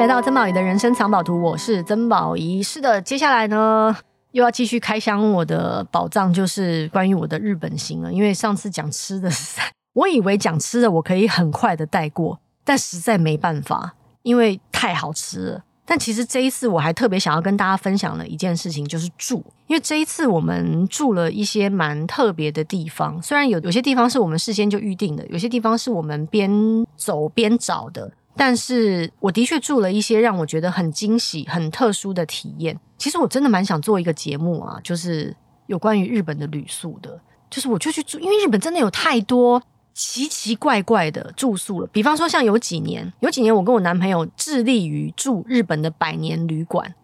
来到曾宝仪的人生藏宝图，我是曾宝仪。是的，接下来呢，又要继续开箱我的宝藏，就是关于我的日本行了。因为上次讲吃的，我以为讲吃的我可以很快的带过，但实在没办法，因为太好吃了。但其实这一次我还特别想要跟大家分享的一件事情，就是住。因为这一次我们住了一些蛮特别的地方，虽然有有些地方是我们事先就预定的，有些地方是我们边走边找的。但是我的确住了一些让我觉得很惊喜、很特殊的体验。其实我真的蛮想做一个节目啊，就是有关于日本的旅宿的。就是我就去住，因为日本真的有太多奇奇怪怪的住宿了。比方说，像有几年，有几年我跟我男朋友致力于住日本的百年旅馆，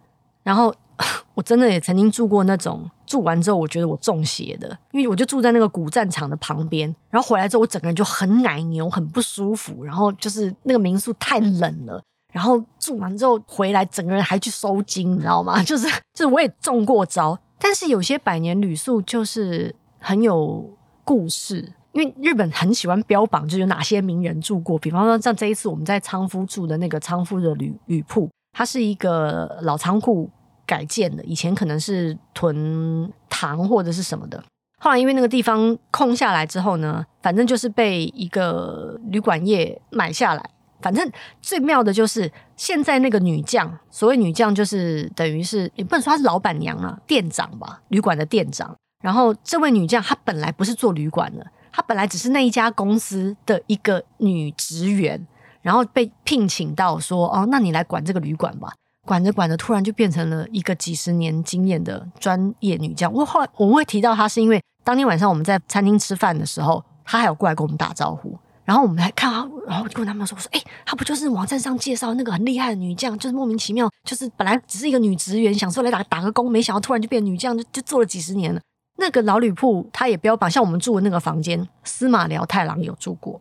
然后。我真的也曾经住过那种，住完之后我觉得我中邪的，因为我就住在那个古战场的旁边，然后回来之后我整个人就很奶牛，很不舒服，然后就是那个民宿太冷了，然后住完之后回来整个人还去收惊，你知道吗？就是就是我也中过招，但是有些百年旅宿就是很有故事，因为日本很喜欢标榜就有哪些名人住过，比方说像这一次我们在仓敷住的那个仓敷的旅旅铺，它是一个老仓库。改建的，以前可能是囤糖或者是什么的，后来因为那个地方空下来之后呢，反正就是被一个旅馆业买下来。反正最妙的就是现在那个女将，所谓女将就是等于是也不能说她是老板娘啊，店长吧，旅馆的店长。然后这位女将她本来不是做旅馆的，她本来只是那一家公司的一个女职员，然后被聘请到说哦，那你来管这个旅馆吧。管着管着，突然就变成了一个几十年经验的专业女将。我后来我会提到她，是因为当天晚上我们在餐厅吃饭的时候，她还有过来跟我们打招呼。然后我们来看她，然后我就跟他们说：“我说，哎、她不就是网站上介绍那个很厉害的女将？就是莫名其妙，就是本来只是一个女职员，想说来打打个工，没想到突然就变女将，就就做了几十年了。那个老旅铺，她也标榜，像我们住的那个房间，司马辽太郎有住过。”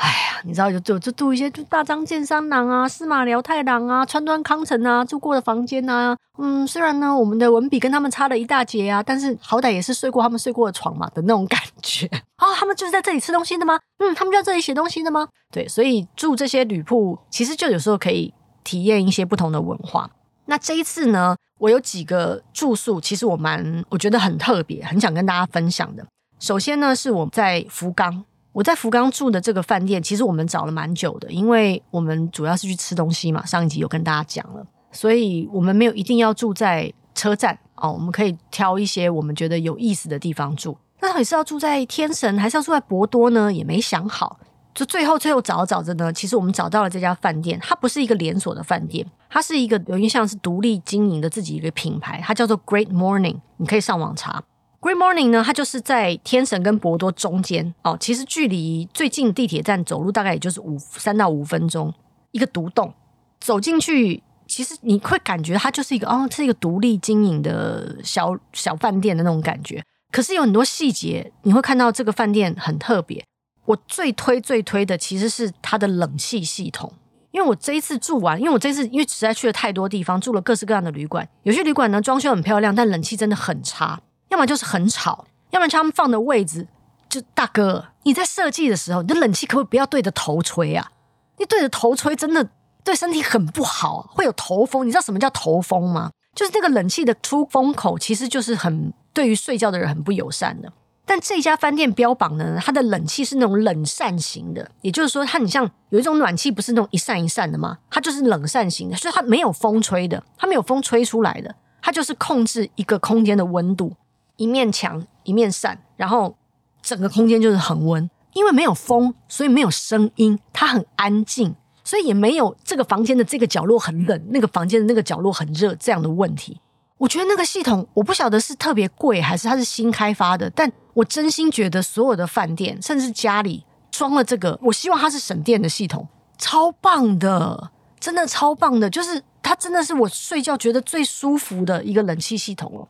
哎呀，你知道就就就住一些就大张健三郎啊、司马辽太郎啊、川端康成啊住过的房间啊。嗯，虽然呢我们的文笔跟他们差了一大截啊，但是好歹也是睡过他们睡过的床嘛的那种感觉。哦，他们就是在这里吃东西的吗？嗯，他们就在这里写东西的吗？对，所以住这些旅铺其实就有时候可以体验一些不同的文化。那这一次呢，我有几个住宿，其实我蛮我觉得很特别，很想跟大家分享的。首先呢，是我在福冈。我在福冈住的这个饭店，其实我们找了蛮久的，因为我们主要是去吃东西嘛。上一集有跟大家讲了，所以我们没有一定要住在车站哦，我们可以挑一些我们觉得有意思的地方住。那到底是要住在天神，还是要住在博多呢？也没想好。就最后最后找找着呢，其实我们找到了这家饭店，它不是一个连锁的饭店，它是一个有点像是独立经营的自己一个品牌，它叫做 Great Morning，你可以上网查。Great Morning 呢，它就是在天神跟博多中间哦，其实距离最近地铁站走路大概也就是五三到五分钟，一个独栋，走进去，其实你会感觉它就是一个哦，是一个独立经营的小小饭店的那种感觉。可是有很多细节，你会看到这个饭店很特别。我最推最推的其实是它的冷气系统，因为我这一次住完，因为我这次因为实在去了太多地方，住了各式各样的旅馆，有些旅馆呢装修很漂亮，但冷气真的很差。要么就是很吵，要不然他们放的位置就大哥，你在设计的时候，你的冷气可不可以不要对着头吹啊？你对着头吹真的对身体很不好，会有头风。你知道什么叫头风吗？就是那个冷气的出风口其实就是很对于睡觉的人很不友善的。但这家饭店标榜呢，它的冷气是那种冷扇型的，也就是说，它很像有一种暖气不是那种一扇一扇的吗？它就是冷扇型的，所以它没有风吹的，它没有风吹出来的，它就是控制一个空间的温度。一面墙一面扇，然后整个空间就是恒温，因为没有风，所以没有声音，它很安静，所以也没有这个房间的这个角落很冷，那个房间的那个角落很热这样的问题。我觉得那个系统，我不晓得是特别贵还是它是新开发的，但我真心觉得所有的饭店甚至家里装了这个，我希望它是省电的系统，超棒的，真的超棒的，就是它真的是我睡觉觉得最舒服的一个冷气系统了。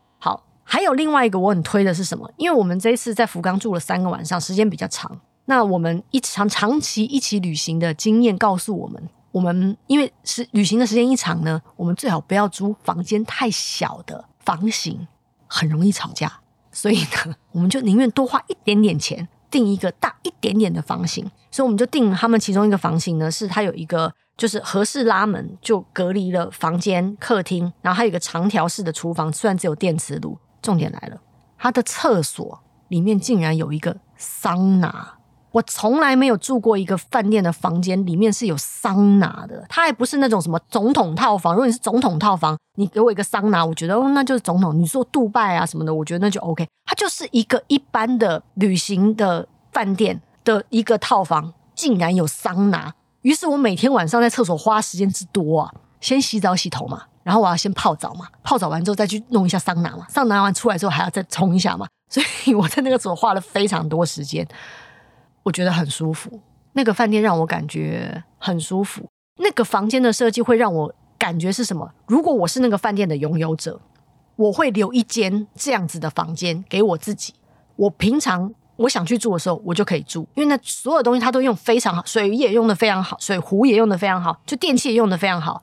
还有另外一个我很推的是什么？因为我们这一次在福冈住了三个晚上，时间比较长。那我们一长长期一起旅行的经验告诉我们，我们因为是旅行的时间一长呢，我们最好不要租房间太小的房型，很容易吵架。所以呢，我们就宁愿多花一点点钱订一个大一点点的房型，所以我们就订他们其中一个房型呢，是它有一个就是合式拉门，就隔离了房间、客厅，然后还有一个长条式的厨房，虽然只有电磁炉。重点来了，它的厕所里面竟然有一个桑拿。我从来没有住过一个饭店的房间，里面是有桑拿的。它还不是那种什么总统套房。如果你是总统套房，你给我一个桑拿，我觉得哦，那就是总统。你说杜拜啊什么的，我觉得那就 OK。它就是一个一般的旅行的饭店的一个套房，竟然有桑拿。于是我每天晚上在厕所花时间之多啊，先洗澡洗头嘛，然后我要先泡澡嘛，泡澡完之后再去弄一下桑拿嘛，桑拿完出来之后还要再冲一下嘛，所以我在那个时候花了非常多时间。我觉得很舒服，那个饭店让我感觉很舒服。那个房间的设计会让我感觉是什么？如果我是那个饭店的拥有者，我会留一间这样子的房间给我自己。我平常我想去住的时候，我就可以住，因为那所有东西它都用非常好，水也用得非常好，水壶也用得非常好，就电器也用得非常好，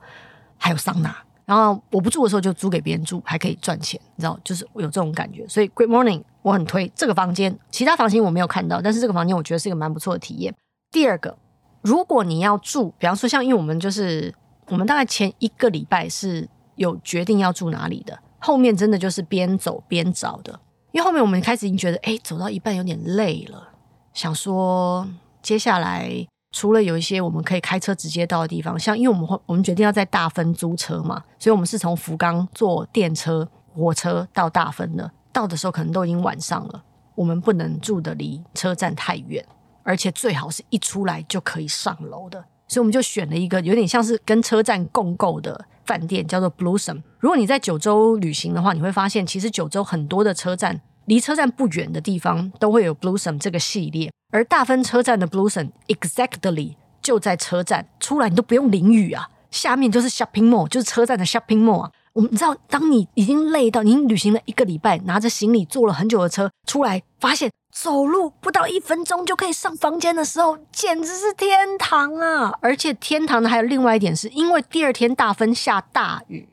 还有桑拿。然后我不住的时候就租给别人住，还可以赚钱，你知道，就是有这种感觉。所以 Great Morning。我很推这个房间，其他房型我没有看到，但是这个房间我觉得是一个蛮不错的体验。第二个，如果你要住，比方说像因为我们就是我们大概前一个礼拜是有决定要住哪里的，后面真的就是边走边找的，因为后面我们开始已经觉得，哎，走到一半有点累了，想说接下来除了有一些我们可以开车直接到的地方，像因为我们会我们决定要在大分租车嘛，所以我们是从福冈坐电车、火车到大分的。到的时候可能都已经晚上了，我们不能住的离车站太远，而且最好是一出来就可以上楼的，所以我们就选了一个有点像是跟车站共构的饭店，叫做 Blossom。如果你在九州旅行的话，你会发现其实九州很多的车站离车站不远的地方都会有 Blossom 这个系列，而大分车站的 Blossom exactly 就在车站出来，你都不用淋雨啊，下面就是 shopping mall，就是车站的 shopping mall 啊。我们知道，当你已经累到，你旅行了一个礼拜，拿着行李坐了很久的车出来，发现走路不到一分钟就可以上房间的时候，简直是天堂啊！而且天堂的还有另外一点是，因为第二天大分下大雨，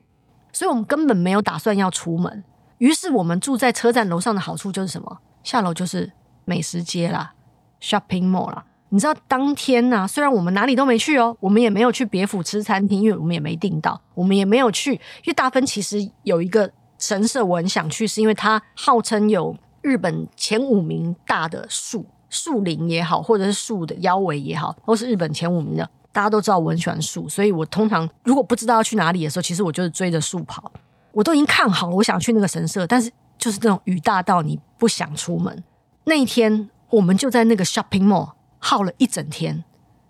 所以我们根本没有打算要出门。于是我们住在车站楼上的好处就是什么？下楼就是美食街啦，shopping mall 啦。你知道当天呢、啊？虽然我们哪里都没去哦，我们也没有去别府吃餐厅，因为我们也没订到，我们也没有去。因为大分其实有一个神社，我很想去，是因为它号称有日本前五名大的树树林也好，或者是树的腰围也好，都是日本前五名的。大家都知道我很喜欢树，所以我通常如果不知道要去哪里的时候，其实我就是追着树跑。我都已经看好了，我想去那个神社，但是就是那种雨大到你不想出门。那一天我们就在那个 shopping mall。耗了一整天，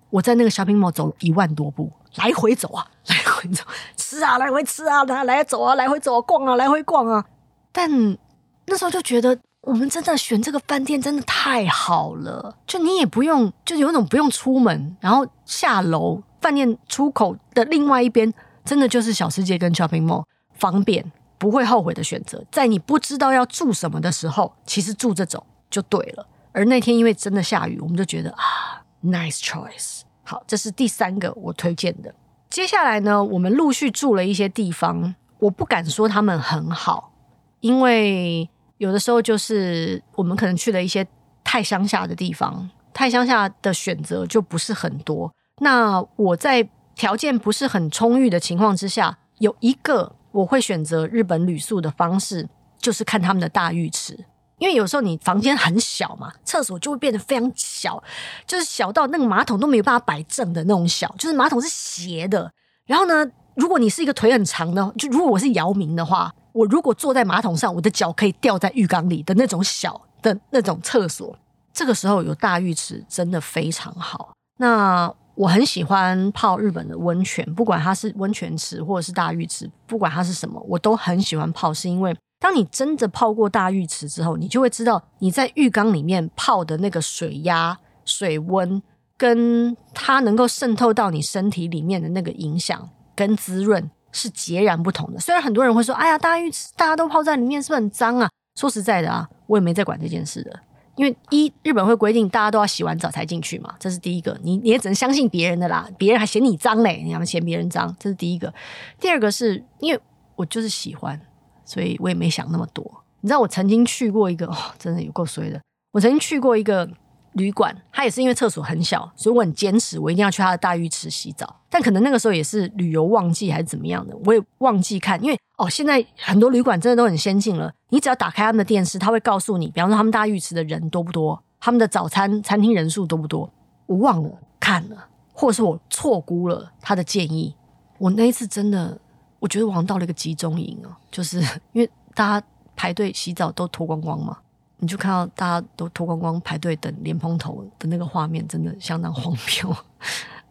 我在那个 shopping mall 走了一万多步，来回走啊，来回走，吃啊，来回吃啊，来来走啊，来回走啊，逛啊，来回逛啊。但那时候就觉得，我们真的选这个饭店真的太好了，就你也不用，就有种不用出门，然后下楼，饭店出口的另外一边，真的就是小吃街跟 shopping mall，方便，不会后悔的选择。在你不知道要住什么的时候，其实住这种就对了。而那天因为真的下雨，我们就觉得啊，nice choice。好，这是第三个我推荐的。接下来呢，我们陆续住了一些地方，我不敢说他们很好，因为有的时候就是我们可能去了一些太乡下的地方，太乡下的选择就不是很多。那我在条件不是很充裕的情况之下，有一个我会选择日本旅宿的方式，就是看他们的大浴池。因为有时候你房间很小嘛，厕所就会变得非常小，就是小到那个马桶都没有办法摆正的那种小，就是马桶是斜的。然后呢，如果你是一个腿很长的，就如果我是姚明的话，我如果坐在马桶上，我的脚可以掉在浴缸里的那种小的那种厕所，这个时候有大浴池真的非常好。那我很喜欢泡日本的温泉，不管它是温泉池或者是大浴池，不管它是什么，我都很喜欢泡，是因为。当你真的泡过大浴池之后，你就会知道你在浴缸里面泡的那个水压、水温，跟它能够渗透到你身体里面的那个影响跟滋润是截然不同的。虽然很多人会说：“哎呀，大浴池大家都泡在里面，是不是很脏啊？”说实在的啊，我也没在管这件事的，因为一日本会规定大家都要洗完澡才进去嘛，这是第一个。你你也只能相信别人的啦，别人还嫌你脏嘞，你还嫌别人脏，这是第一个。第二个是因为我就是喜欢。所以我也没想那么多。你知道，我曾经去过一个，哦，真的有够衰的。我曾经去过一个旅馆，它也是因为厕所很小，所以我很坚持，我一定要去它的大浴池洗澡。但可能那个时候也是旅游旺季还是怎么样的，我也忘记看。因为哦，现在很多旅馆真的都很先进了，你只要打开他们的电视，他会告诉你，比方说他们大浴池的人多不多，他们的早餐餐厅人数多不多。我忘了看了，或者是我错估了他的建议。我那一次真的，我觉得我好像到了一个集中营哦，就是因为大家排队洗澡都脱光光嘛。你就看到大家都脱光光排队等莲蓬头的那个画面，真的相当荒谬。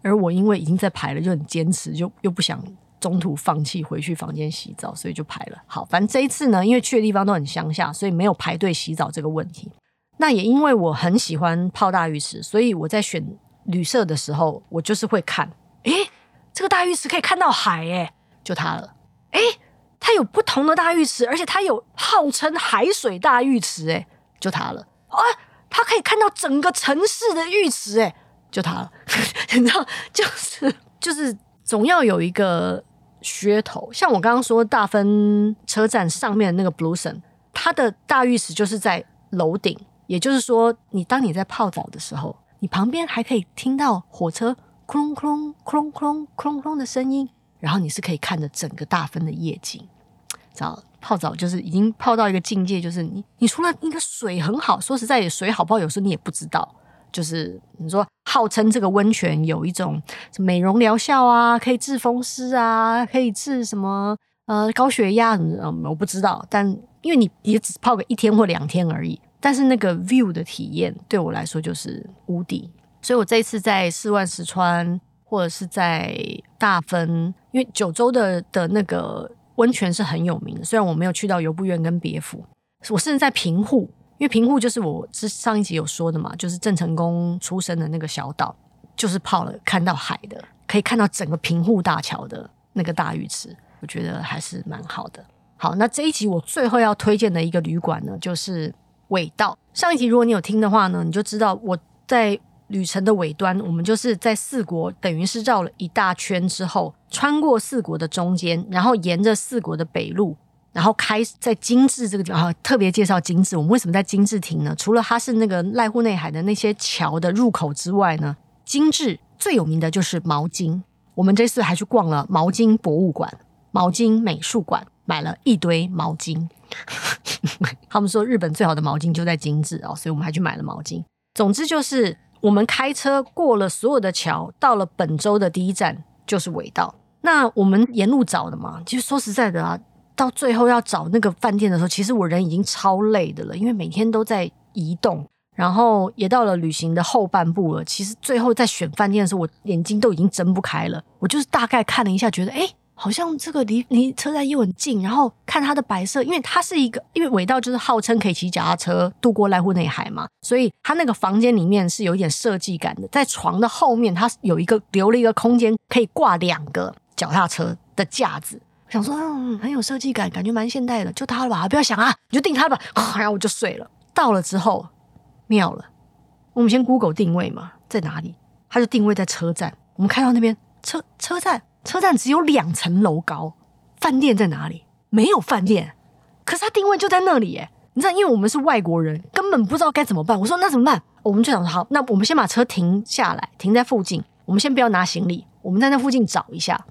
而我因为已经在排了，就很坚持，就又不想中途放弃回去房间洗澡，所以就排了。好，反正这一次呢，因为去的地方都很乡下，所以没有排队洗澡这个问题。那也因为我很喜欢泡大浴池，所以我在选旅社的时候，我就是会看，诶，这个大浴池可以看到海，诶，就它了，诶，它有不同的大浴池，而且它有号称海水大浴池，诶。就他了啊！他可以看到整个城市的浴池，哎，就他了。你知道，就是就是，总要有一个噱头。像我刚刚说，大分车站上面的那个 Blue Sun，它的大浴池就是在楼顶，也就是说，你当你在泡澡的时候，你旁边还可以听到火车哐隆哐隆哐隆哐隆哐隆哐隆的声音，然后你是可以看着整个大分的夜景，知道？泡澡就是已经泡到一个境界，就是你，你除了那个水很好，说实在，水好不好，有时候你也不知道。就是你说号称这个温泉有一种美容疗效啊，可以治风湿啊，可以治什么呃高血压，嗯，我不知道。但因为你也只泡个一天或两天而已，但是那个 view 的体验对我来说就是无敌。所以我这一次在四万石川或者是在大分，因为九州的的那个。温泉是很有名的，虽然我没有去到由布院跟别府，我甚至在平户，因为平户就是我是上一集有说的嘛，就是郑成功出生的那个小岛，就是泡了看到海的，可以看到整个平户大桥的那个大浴池，我觉得还是蛮好的。好，那这一集我最后要推荐的一个旅馆呢，就是尾道。上一集如果你有听的话呢，你就知道我在。旅程的尾端，我们就是在四国，等于是绕了一大圈之后，穿过四国的中间，然后沿着四国的北路，然后开在金治这个地方。特别介绍金治，我们为什么在金治停呢？除了它是那个濑户内海的那些桥的入口之外呢，金治最有名的就是毛巾。我们这次还去逛了毛巾博物馆、毛巾美术馆，买了一堆毛巾。他们说日本最好的毛巾就在金治哦，所以我们还去买了毛巾。总之就是。我们开车过了所有的桥，到了本州的第一站就是尾道。那我们沿路找的嘛，其实说实在的啊，到最后要找那个饭店的时候，其实我人已经超累的了，因为每天都在移动，然后也到了旅行的后半部了。其实最后在选饭店的时候，我眼睛都已经睁不开了。我就是大概看了一下，觉得诶好像这个离离车站又很近，然后看它的白色，因为它是一个，因为尾道就是号称可以骑脚踏车渡过濑户内海嘛，所以它那个房间里面是有一点设计感的，在床的后面，它有一个留了一个空间，可以挂两个脚踏车的架子。想说，嗯，很有设计感，感觉蛮现代的，就它了吧，不要想啊，你就定它吧，然后我就睡了。到了之后，妙了，我们先 Google 定位嘛，在哪里？它就定位在车站，我们开到那边车车站。车站只有两层楼高，饭店在哪里？没有饭店，可是它定位就在那里耶。你知道，因为我们是外国人，根本不知道该怎么办。我说那怎么办？我们就想说好，那我们先把车停下来，停在附近。我们先不要拿行李，我们在那附近找一下。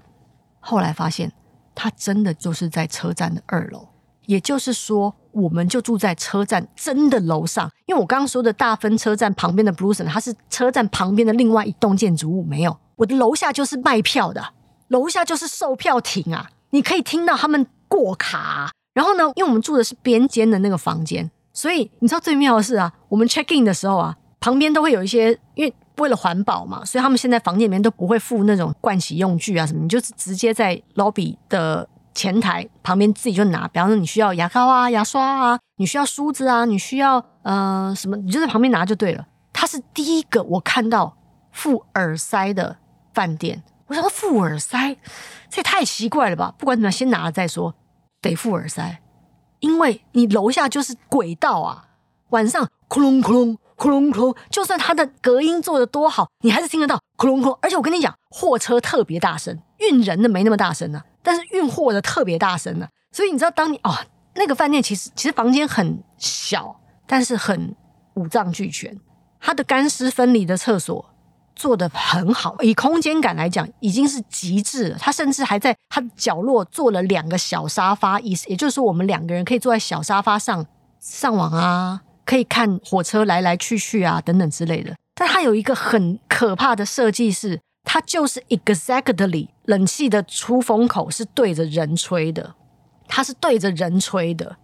后来发现，它真的就是在车站的二楼，也就是说，我们就住在车站真的楼上。因为我刚刚说的大分车站旁边的 Bluesen，它是车站旁边的另外一栋建筑物，没有。我的楼下就是卖票的。楼下就是售票亭啊，你可以听到他们过卡。然后呢，因为我们住的是边间的那个房间，所以你知道最妙的是啊，我们 check in 的时候啊，旁边都会有一些，因为为了环保嘛，所以他们现在房间里面都不会附那种盥洗用具啊什么，你就是直接在 lobby 的前台旁边自己就拿。比方说你需要牙膏啊、牙刷啊，你需要梳子啊，你需要呃什么，你就在旁边拿就对了。它是第一个我看到附耳塞的饭店。我想说附耳塞，这也太奇怪了吧！不管怎么样，先拿了再说，得附耳塞，因为你楼下就是轨道啊，晚上轰隆轰隆轰隆轰隆，就算它的隔音做得多好，你还是听得到轰隆轰隆。而且我跟你讲，货车特别大声，运人的没那么大声呢、啊，但是运货的特别大声呢、啊。所以你知道，当你哦，那个饭店其实其实房间很小，但是很五脏俱全。它的干湿分离的厕所做得很好，以空间感来讲已经是极致了。他甚至还在他的角落做了两个小沙发，意思也就是说，我们两个人可以坐在小沙发上上网啊，可以看火车来来去去啊等等之类的。但它有一个很可怕的设计是，它就是 exactly 冷气的出风口是对着人吹的，它是对着人吹的。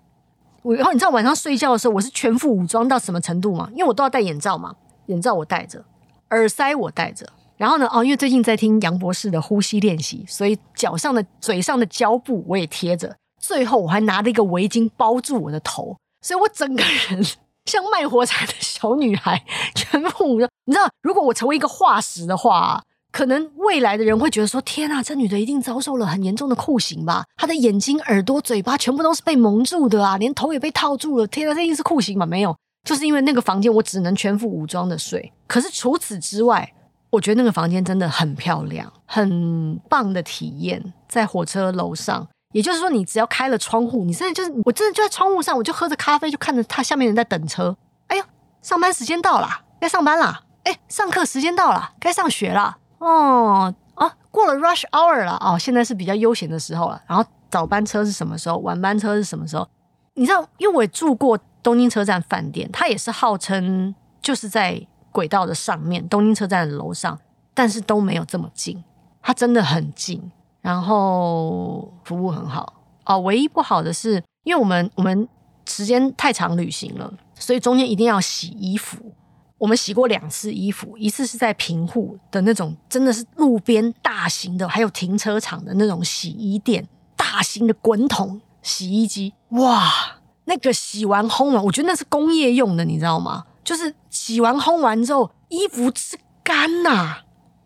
我然后你知道晚上睡觉的时候，我是全副武装到什么程度吗？因为我都要戴眼罩嘛，眼罩我戴着，耳塞我戴着。然后呢，哦，因为最近在听杨博士的呼吸练习，所以脚上的、嘴上的胶布我也贴着。最后我还拿了一个围巾包住我的头，所以我整个人像卖火柴的小女孩，全部。你知道，如果我成为一个化石的话。可能未来的人会觉得说：“天啊，这女的一定遭受了很严重的酷刑吧？她的眼睛、耳朵、嘴巴全部都是被蒙住的啊，连头也被套住了。天啊，这一定是酷刑吧？没有，就是因为那个房间我只能全副武装的睡。可是除此之外，我觉得那个房间真的很漂亮，很棒的体验。在火车楼上，也就是说，你只要开了窗户，你现在就是我真的就在窗户上，我就喝着咖啡，就看着他下面人在等车。哎呦，上班时间到了，该上班了。哎，上课时间到了，该上学了。”哦啊，过了 rush hour 了哦，现在是比较悠闲的时候了。然后早班车是什么时候？晚班车是什么时候？你知道，因为我也住过东京车站饭店，它也是号称就是在轨道的上面，东京车站的楼上，但是都没有这么近。它真的很近，然后服务很好哦。唯一不好的是，因为我们我们时间太长旅行了，所以中间一定要洗衣服。我们洗过两次衣服，一次是在平户的那种，真的是路边大型的，还有停车场的那种洗衣店，大型的滚筒洗衣机，哇，那个洗完烘完，我觉得那是工业用的，你知道吗？就是洗完烘完之后，衣服之干呐，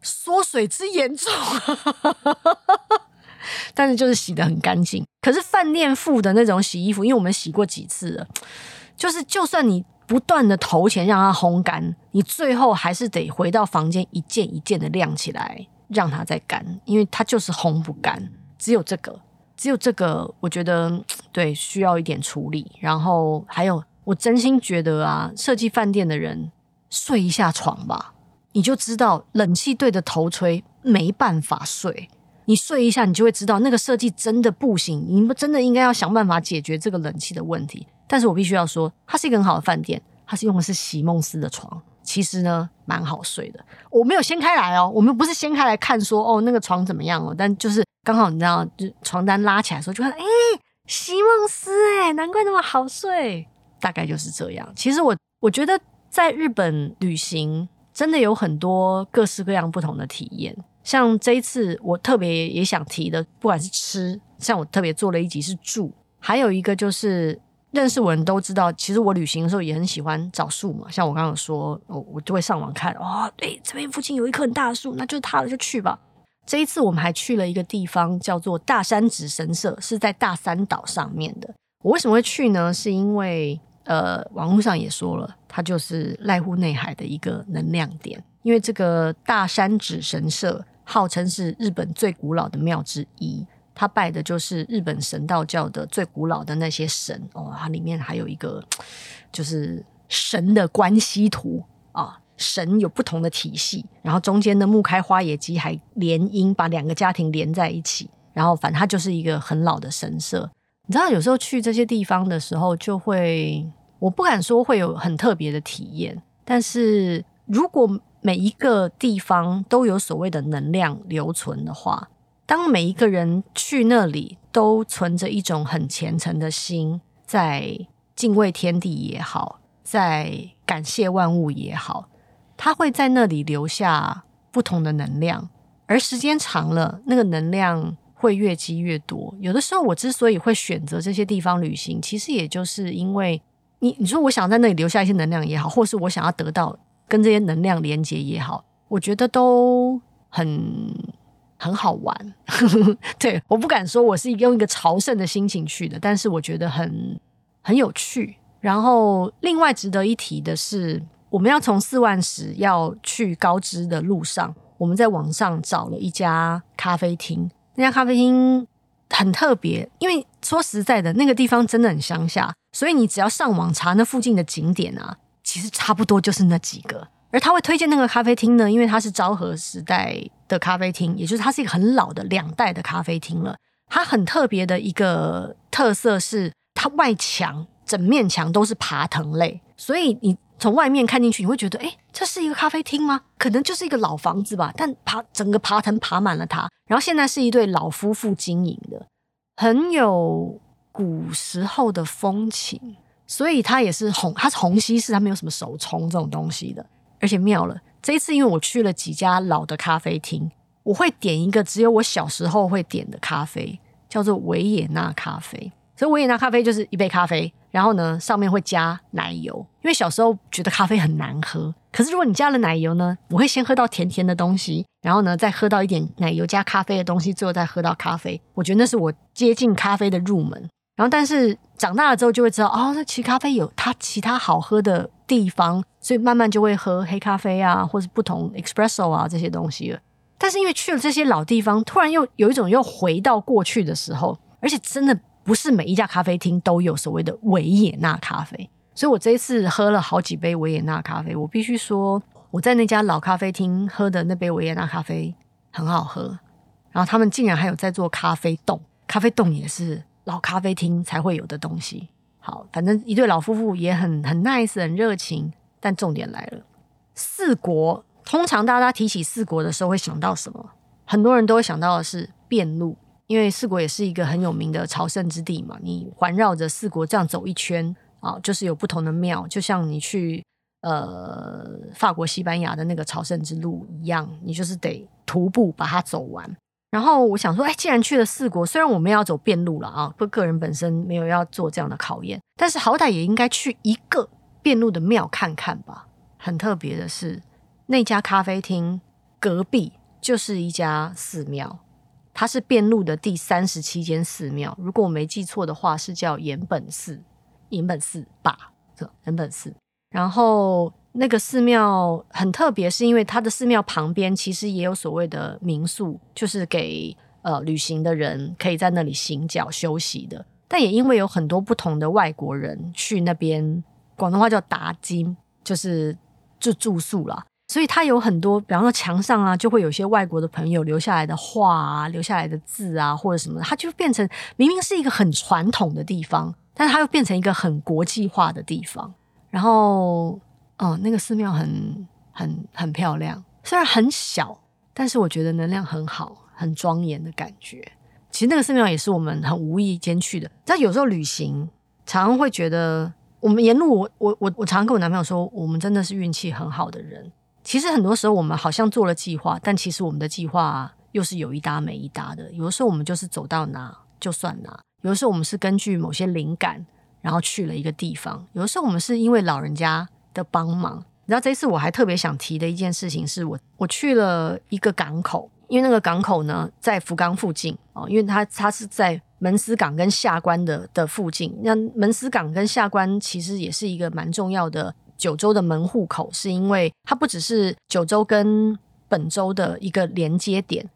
缩水之严重，但是就是洗得很干净。可是饭店付的那种洗衣服，因为我们洗过几次了，就是就算你。不断的投钱让它烘干，你最后还是得回到房间一件一件的晾起来，让它再干，因为它就是烘不干。只有这个，只有这个，我觉得对，需要一点处理。然后还有，我真心觉得啊，设计饭店的人睡一下床吧，你就知道冷气对着头吹没办法睡。你睡一下，你就会知道那个设计真的不行。你们真的应该要想办法解决这个冷气的问题。但是我必须要说，它是一个很好的饭店，它是用的是席梦思的床，其实呢蛮好睡的。我没有掀开来哦，我们不是掀开来看说哦那个床怎么样哦，但就是刚好你知道，就床单拉起来的时候就看，哎，席梦思哎，难怪那么好睡，大概就是这样。其实我我觉得在日本旅行真的有很多各式各样不同的体验，像这一次我特别也想提的，不管是吃，像我特别做了一集是住，还有一个就是。认识我的人都知道，其实我旅行的时候也很喜欢找树嘛。像我刚刚说，我我就会上网看，哦，对，这边附近有一棵很大的树，那就是它了，就去吧。这一次我们还去了一个地方，叫做大山只神社，是在大山岛上面的。我为什么会去呢？是因为呃，网络上也说了，它就是濑户内海的一个能量点。因为这个大山只神社号称是日本最古老的庙之一。它拜的就是日本神道教的最古老的那些神哦，它里面还有一个就是神的关系图啊，神有不同的体系，然后中间的木开花野鸡还联姻，把两个家庭连在一起，然后反正它就是一个很老的神社。你知道，有时候去这些地方的时候，就会我不敢说会有很特别的体验，但是如果每一个地方都有所谓的能量留存的话。当每一个人去那里，都存着一种很虔诚的心，在敬畏天地也好，在感谢万物也好，他会在那里留下不同的能量。而时间长了，那个能量会越积越多。有的时候，我之所以会选择这些地方旅行，其实也就是因为你，你说我想在那里留下一些能量也好，或是我想要得到跟这些能量连接也好，我觉得都很。很好玩，对，我不敢说我是用一个朝圣的心情去的，但是我觉得很很有趣。然后，另外值得一提的是，我们要从四万十要去高知的路上，我们在网上找了一家咖啡厅。那家咖啡厅很特别，因为说实在的，那个地方真的很乡下，所以你只要上网查那附近的景点啊，其实差不多就是那几个。而他会推荐那个咖啡厅呢，因为它是昭和时代的咖啡厅，也就是它是一个很老的两代的咖啡厅了。它很特别的一个特色是，它外墙整面墙都是爬藤类，所以你从外面看进去，你会觉得，哎，这是一个咖啡厅吗？可能就是一个老房子吧。但爬整个爬藤爬满了它，然后现在是一对老夫妇经营的，很有古时候的风情，所以它也是红，它是虹吸式，它没有什么手冲这种东西的。而且妙了，这一次因为我去了几家老的咖啡厅，我会点一个只有我小时候会点的咖啡，叫做维也纳咖啡。所以维也纳咖啡就是一杯咖啡，然后呢上面会加奶油。因为小时候觉得咖啡很难喝，可是如果你加了奶油呢，我会先喝到甜甜的东西，然后呢再喝到一点奶油加咖啡的东西，最后再喝到咖啡。我觉得那是我接近咖啡的入门。然后但是长大了之后就会知道，哦，那其实咖啡有它其他好喝的地方。所以慢慢就会喝黑咖啡啊，或是不同 espresso 啊这些东西了。但是因为去了这些老地方，突然又有一种又回到过去的时候，而且真的不是每一家咖啡厅都有所谓的维也纳咖啡。所以我这一次喝了好几杯维也纳咖啡，我必须说我在那家老咖啡厅喝的那杯维也纳咖啡很好喝。然后他们竟然还有在做咖啡冻，咖啡冻也是老咖啡厅才会有的东西。好，反正一对老夫妇也很很 nice，很热情。但重点来了，四国通常大家提起四国的时候会想到什么？很多人都会想到的是遍路，因为四国也是一个很有名的朝圣之地嘛。你环绕着四国这样走一圈啊，就是有不同的庙，就像你去呃法国、西班牙的那个朝圣之路一样，你就是得徒步把它走完。然后我想说，哎，既然去了四国，虽然我们要走遍路了啊，不，个人本身没有要做这样的考验，但是好歹也应该去一个。遍路的庙看看吧，很特别的是，那家咖啡厅隔壁就是一家寺庙，它是遍路的第三十七间寺庙。如果我没记错的话，是叫岩本寺，岩本寺吧，这岩本寺。然后那个寺庙很特别，是因为它的寺庙旁边其实也有所谓的民宿，就是给呃旅行的人可以在那里行脚休息的。但也因为有很多不同的外国人去那边。广东话叫打金，就是就住宿啦。所以它有很多，比方说墙上啊，就会有些外国的朋友留下来的画啊，留下来的字啊，或者什么的，它就变成明明是一个很传统的地方，但是它又变成一个很国际化的地方。然后，嗯，那个寺庙很很很漂亮，虽然很小，但是我觉得能量很好，很庄严的感觉。其实那个寺庙也是我们很无意间去的，但有时候旅行常常会觉得。我们沿路，我我我我常常跟我男朋友说，我们真的是运气很好的人。其实很多时候，我们好像做了计划，但其实我们的计划又是有一搭没一搭的。有的时候我们就是走到哪就算哪，有的时候我们是根据某些灵感，然后去了一个地方。有的时候我们是因为老人家的帮忙。然后这一次我还特别想提的一件事情是我我去了一个港口，因为那个港口呢在福冈附近哦，因为它它是在。门司港跟下关的的附近，那门司港跟下关其实也是一个蛮重要的九州的门户口，是因为它不只是九州跟本州的一个连接点，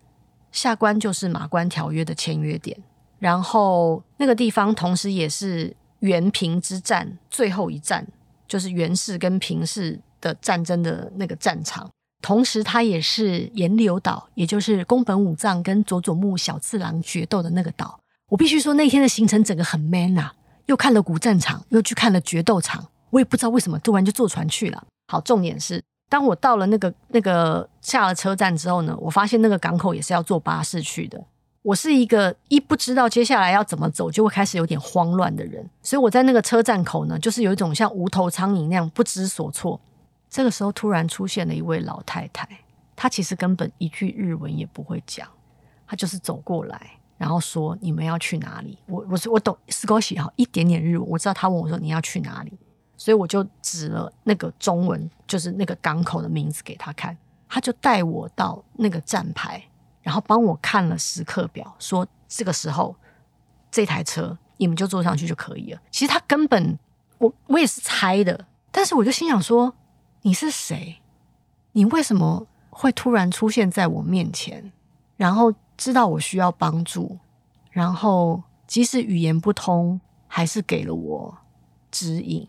下关就是马关条约的签约点，然后那个地方同时也是原平之战最后一战，就是源氏跟平氏的战争的那个战场，同时它也是岩流岛，也就是宫本武藏跟佐佐木小次郎决斗的那个岛。我必须说，那天的行程整个很 man、啊，又看了古战场，又去看了决斗场。我也不知道为什么突然就坐船去了。好，重点是，当我到了那个那个下了车站之后呢，我发现那个港口也是要坐巴士去的。我是一个一不知道接下来要怎么走，就会开始有点慌乱的人，所以我在那个车站口呢，就是有一种像无头苍蝇那样不知所措。这个时候突然出现了一位老太太，她其实根本一句日文也不会讲，她就是走过来。然后说，你们要去哪里？我我是我懂少し哈一点点日文，我知道她问我说，你要去哪里，所以我就指了那个中文，就是那个港口的名字给他看，他就带我到那个站牌，然后帮我看了时刻表，说这个时候这台车你们就坐上去就可以了。其实他根本我我也是猜的，但是我就心想说，你是谁？你为什么会突然出现在我面前？然后。知道我需要帮助，然后即使语言不通，还是给了我指引。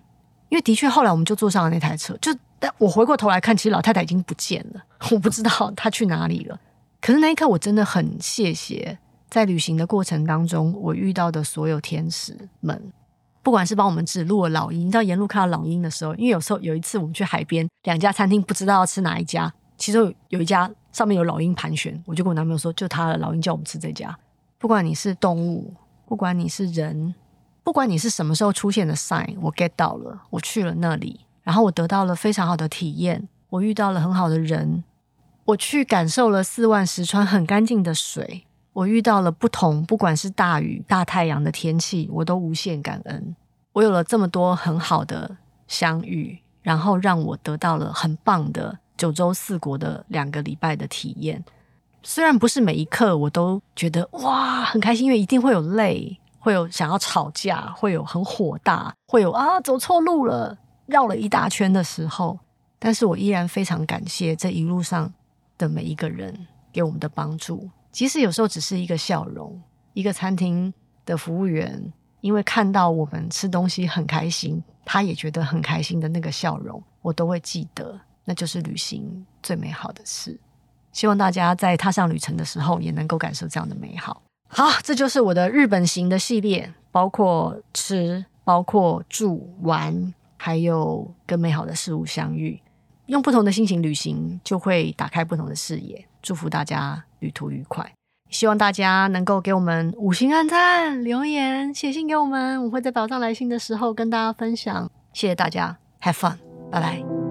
因为的确，后来我们就坐上了那台车，就但我回过头来看，其实老太太已经不见了，我不知道她去哪里了。可是那一刻，我真的很谢谢，在旅行的过程当中，我遇到的所有天使们，不管是帮我们指路的老鹰，到沿路看到老鹰的时候，因为有时候有一次我们去海边，两家餐厅不知道要吃哪一家，其中有一家上面有老鹰盘旋，我就跟我男朋友说，就他的老鹰叫我们吃这家。不管你是动物，不管你是人，不管你是什么时候出现的 sign，我 get 到了，我去了那里，然后我得到了非常好的体验，我遇到了很好的人。我去感受了四万石川很干净的水，我遇到了不同，不管是大雨、大太阳的天气，我都无限感恩。我有了这么多很好的相遇，然后让我得到了很棒的九州四国的两个礼拜的体验。虽然不是每一刻我都觉得哇很开心，因为一定会有累，会有想要吵架，会有很火大，会有啊走错路了，绕了一大圈的时候，但是我依然非常感谢这一路上。的每一个人给我们的帮助，即使有时候只是一个笑容，一个餐厅的服务员因为看到我们吃东西很开心，他也觉得很开心的那个笑容，我都会记得，那就是旅行最美好的事。希望大家在踏上旅程的时候也能够感受这样的美好。好，这就是我的日本行的系列，包括吃，包括住、玩，还有跟美好的事物相遇。用不同的心情旅行，就会打开不同的视野。祝福大家旅途愉快，希望大家能够给我们五星按赞、留言、写信给我们，我会在宝藏来信的时候跟大家分享。谢谢大家，Have fun，拜拜。